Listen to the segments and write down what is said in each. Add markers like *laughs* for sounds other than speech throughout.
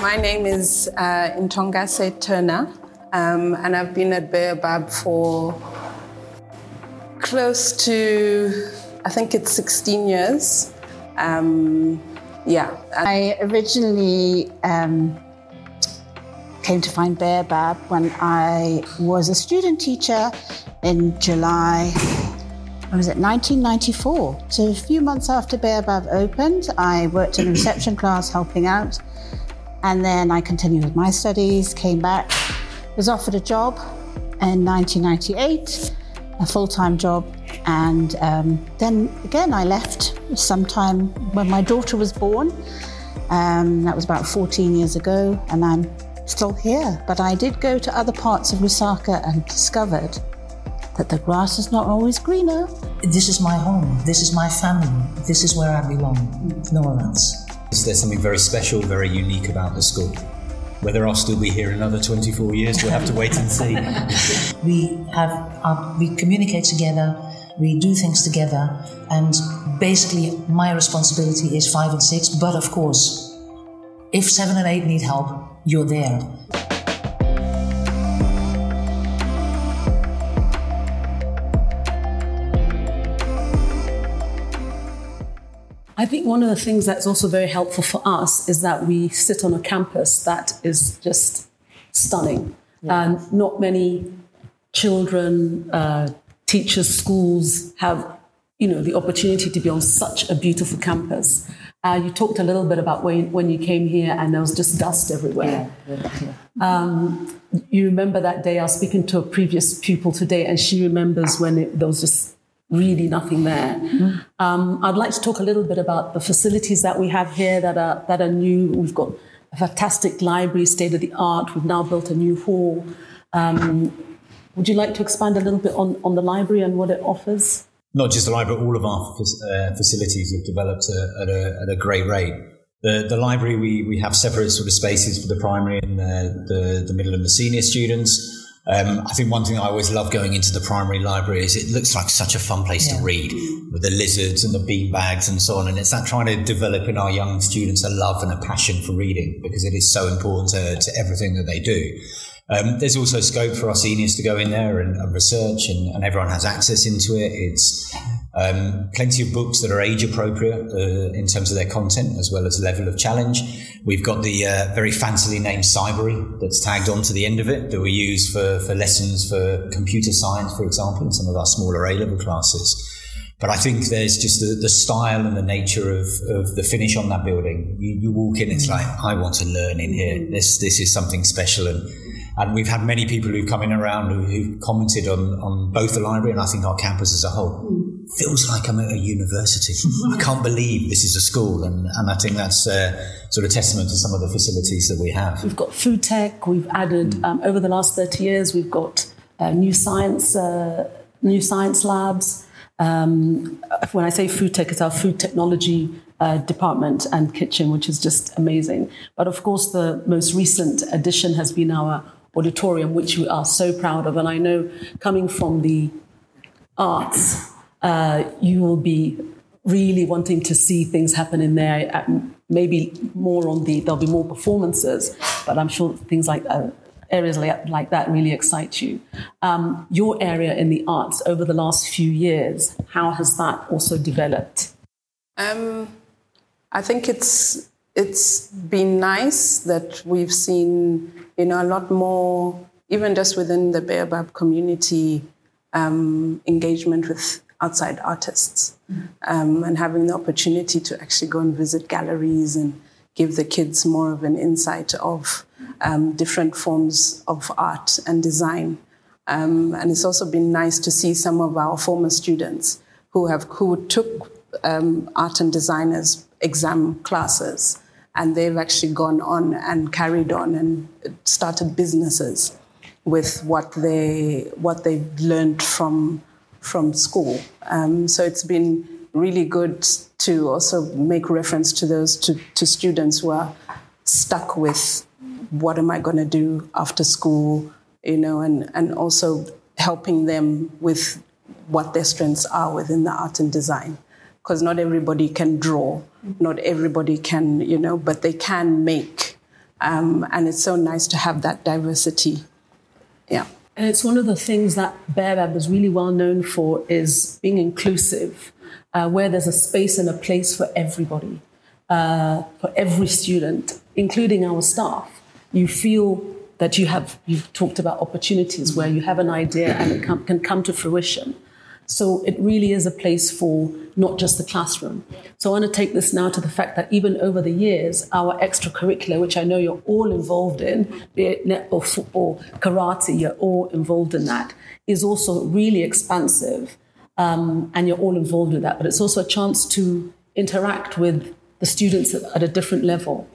My name is uh, Ntongase Turner, um, and I've been at Baobab for close to, I think it's 16 years. Um, yeah. I originally um, came to find Baobab when I was a student teacher in July, when was it, 1994. So a few months after Baobab opened, I worked in a reception class helping out. And then I continued with my studies, came back, was offered a job in 1998, a full time job. And um, then again, I left sometime when my daughter was born. Um, that was about 14 years ago, and I'm still here. But I did go to other parts of Lusaka and discovered that the grass is not always greener. This is my home. This is my family. This is where I belong. Nowhere else. There's something very special, very unique about the school. Whether I'll still be here another 24 years, we'll have to wait and see. *laughs* we have our, we communicate together, we do things together, and basically my responsibility is five and six. But of course, if seven and eight need help, you're there. I think one of the things that's also very helpful for us is that we sit on a campus that is just stunning. Yeah. And not many children, uh, teachers, schools have you know, the opportunity to be on such a beautiful campus. Uh, you talked a little bit about when, when you came here and there was just dust everywhere. Yeah, yeah. Um, you remember that day I was speaking to a previous pupil today and she remembers when it, there was just really nothing there. Mm-hmm. Um, I'd like to talk a little bit about the facilities that we have here that are that are new. We've got a fantastic library, state of the art. We've now built a new hall. Um, would you like to expand a little bit on, on the library and what it offers? Not just the library, all of our uh, facilities have developed at a, at a great rate. The, the library, we, we have separate sort of spaces for the primary and the, the, the middle and the senior students. Um, I think one thing I always love going into the primary library is it looks like such a fun place yeah. to read with the lizards and the bean bags and so on. And it's that trying to develop in our young students a love and a passion for reading because it is so important to, to everything that they do. Um, there's also scope for our seniors to go in there and, and research, and, and, everyone has access into it. It's um, plenty of books that are age appropriate uh, in terms of their content as well as level of challenge. We've got the uh, very fancily named Cybery that's tagged onto the end of it that we use for, for lessons for computer science, for example, in some of our smaller A level classes. But I think there's just the, the style and the nature of, of the finish on that building. You, you walk in, it's like, I want to learn in here. This, this is something special. And and we've had many people who've come in around who, who've commented on, on both the library and I think our campus as a whole. Feels like I'm at a university. I *laughs* can't believe this is a school. And, and I think that's uh, sort of testament to some of the facilities that we have. We've got food tech. We've added, mm. um, over the last 30 years, we've got uh, new science, uh, new science labs. Um, when I say food tech, it's our food technology uh, department and kitchen, which is just amazing. But of course, the most recent addition has been our auditorium, which we are so proud of. And I know coming from the arts, uh, you will be really wanting to see things happen in there. Uh, maybe more on the, there'll be more performances, but I'm sure things like uh, areas like, like, that really excite you. Um, your area in the arts over the last few years, how has that also developed? Um, I think it's it's been nice that we've seen you know, a lot more, even just within the Baobab community, um, engagement with outside artists um, and having the opportunity to actually go and visit galleries and give the kids more of an insight of um, different forms of art and design. Um, and it's also been nice to see some of our former students who have who took um, art and designers exam classes and they've actually gone on and carried on and started businesses with what they what they've learned from from school. Um, so it's been really good to also make reference to those to, to students who are stuck with what am I going to do after school, you know, and and also helping them with what their strengths are within the art and design because not everybody can draw, not everybody can, you know, but they can make Um, and it's so nice to have that diversity. Yeah. And it's one of the things that Baobab is really well known for is being inclusive, uh, where there's a space and a place for everybody, uh, for every student, including our staff. You feel that you have, you've talked about opportunities where you have an idea and it com- can come to fruition. So it really is a place for not just the classroom. So I want to take this now to the fact that even over the years, our extracurricular, which I know you're all involved in, be it netball, football, karate, you're all involved in that, is also really expansive. Um, and you're all involved with that. But it's also a chance to interact with the students at a different level.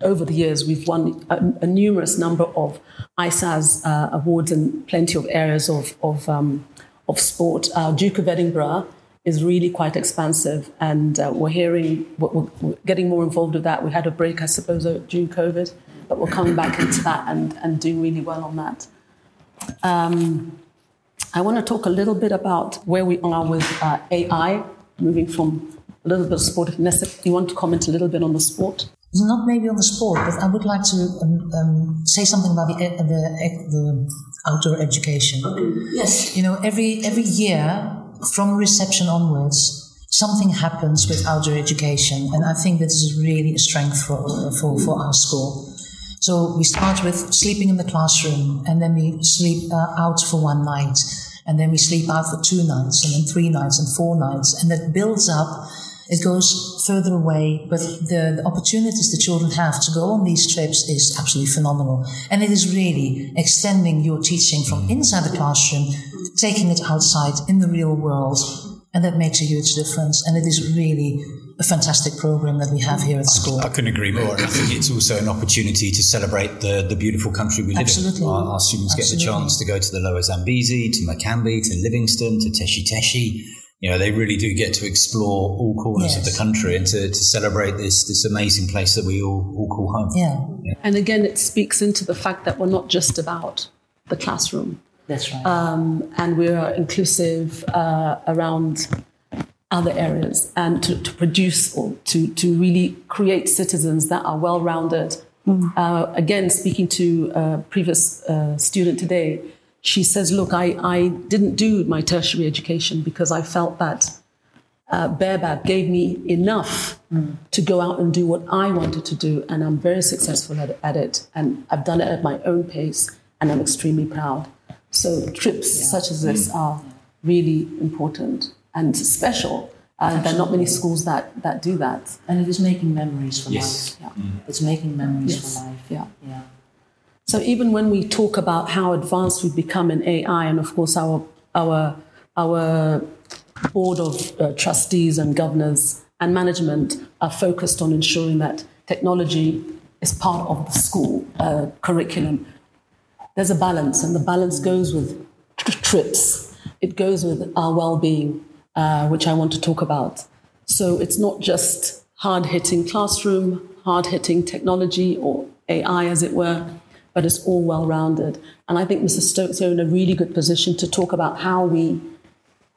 Over the years, we've won a, a numerous number of ISAS uh, awards in plenty of areas of, of um, of sport. Uh, Duke of Edinburgh is really quite expansive, and uh, we're hearing, we're, we're, getting more involved with that. We had a break, I suppose, during COVID, but we're coming back into that and, and doing really well on that. Um, I want to talk a little bit about where we are with uh, AI, moving from a little bit of sport. Nessa, you want to comment a little bit on the sport? Not maybe on the sport, but I would like to um, um, say something about the, the, the outdoor education. Okay. Yes. You know, every every year from reception onwards, something happens with outdoor education, and I think this is really a strength for for, for our school. So we start with sleeping in the classroom, and then we sleep uh, out for one night, and then we sleep out for two nights, and then three nights, and four nights, and that builds up it goes further away, but the, the, opportunities the children have to go on these trips is absolutely phenomenal. And it is really extending your teaching from inside the classroom, taking it outside in the real world. And that makes a huge difference. And it is really a fantastic program that we have here at school. I, I couldn't agree more. And I think it's also an opportunity to celebrate the, the beautiful country we live Absolutely. in. Our, our students Absolutely. get the chance to go to the Lower Zambezi, to Macamby, to Livingstone, to Teshi Teshi you know, they really do get to explore all corners yes. of the country and to, to celebrate this this amazing place that we all, all call home. Yeah. yeah. And again, it speaks into the fact that we're not just about the classroom. That's right. Um, and we are inclusive uh, around other areas and to, to, produce or to, to really create citizens that are well rounded. Mm. Uh, again, speaking to a previous uh, student today, she says, Look, I, I didn't do my tertiary education because I felt that uh, Baobab gave me enough mm. to go out and do what I wanted to do. And I'm very successful at, at, it. And I've done it at my own pace. And I'm extremely proud. So trips yeah. such as this mm. are really important and special. Uh, there are not many schools that, that do that. And it is making memories for yes. life. Yeah. Mm. It's making memories yes. for life. Yeah. yeah. So even when we talk about how advanced we've become in AI, and of course our our our board of uh, trustees and governors and management are focused on ensuring that technology is part of the school uh, curriculum. There's a balance, and the balance goes with trips. It goes with our well-being, uh, which I want to talk about. So it's not just hard-hitting classroom, hard-hitting technology or AI, as it were but it's all well rounded. And I think Mr. Stokes are in a really good position to talk about how we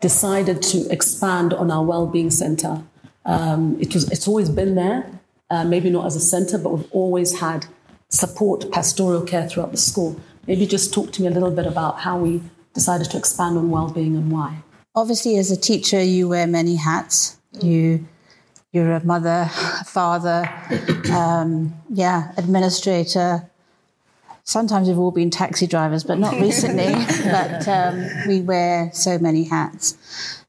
decided to expand on our well-being centre. Um, it was, it's always been there, uh, maybe not as a centre, but we've always had support, pastoral care throughout the school. Maybe just talk to me a little bit about how we decided to expand on well-being and why. Obviously, as a teacher, you wear many hats. You you're a mother, a father, um, yeah, administrator, sometimes we've all been taxi drivers, but not recently. *laughs* but um, we wear so many hats.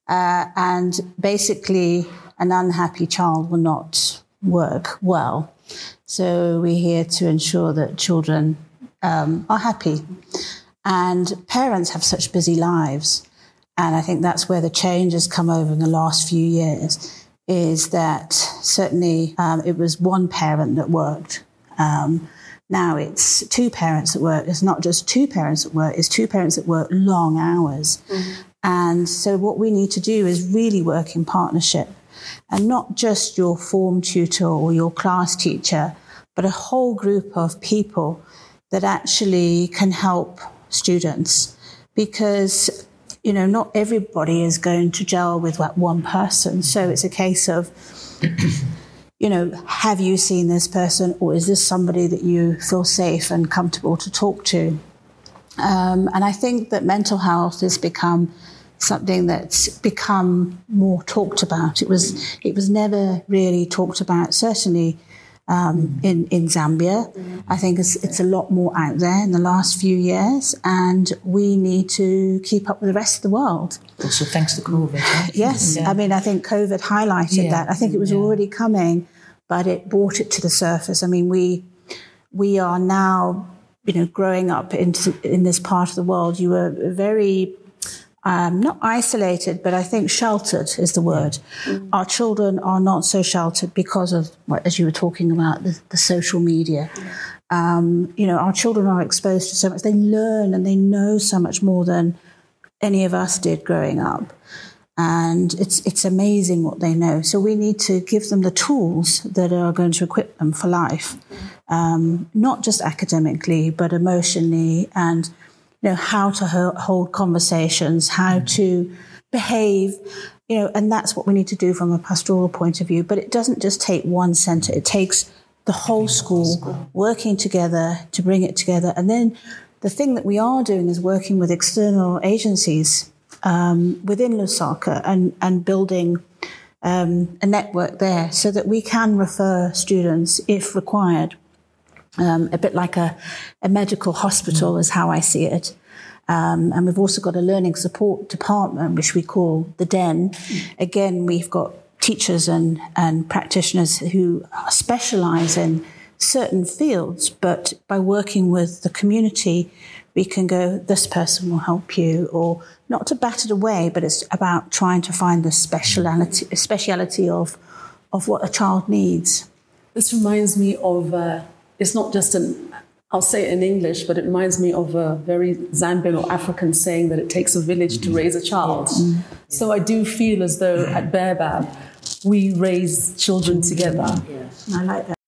Uh, and basically, an unhappy child will not work well. So we're here to ensure that children um, are happy. And parents have such busy lives. And I think that's where the change has come over in the last few years is that certainly um, it was one parent that worked. Um, now it's two parents at work. It's not just two parents at work, it's two parents that work long hours. Mm-hmm. And so what we need to do is really work in partnership and not just your form tutor or your class teacher, but a whole group of people that actually can help students because you know not everybody is going to gel with that one person so it's a case of you know, have you seen this person or is this somebody that you feel safe and comfortable to talk to? Um, and I think that mental health has become something that's become more talked about. It was it was never really talked about. Certainly um, in in Zambia, I think it's, it's a lot more out there in the last few years, and we need to keep up with the rest of the world. Also, thanks to COVID. Right? *laughs* Yes, Yeah. I mean I think COVID highlighted Yeah. that. I think it was Yeah. already coming, but it brought it to the surface. I mean we we are now you know growing up into in this part of the world. You were very um, not isolated, but I think sheltered is the word. Our children are not so sheltered because of, as you were talking about, the, the social media. Um, you know, our children are exposed to so much. They learn and they know so much more than any of us did growing up. And it's it's amazing what they know. So we need to give them the tools that are going to equip them for life, um, not just academically, but emotionally and you know how to hold conversations, how to behave, you know, and that's what we need to do from a pastoral point of view. But it doesn't just take one centre; it takes the whole school working together to bring it together. And then the thing that we are doing is working with external agencies um, within Lusaka and and building. Um, a network there so that we can refer students if required um, a bit like a, a medical hospital, is how I see it. Um, and we've also got a learning support department, which we call the Den. Again, we've got teachers and, and practitioners who specialize in certain fields, but by working with the community, we can go, this person will help you, or not to bat it away, but it's about trying to find the speciality, speciality of, of what a child needs. This reminds me of, uh, it's not just an, I'll say it in English, but it reminds me of a very Zambian or African saying that it takes a village to mm. raise a child. Mm. So I do feel as though at Baobab, we raise children together. Yes. I like that.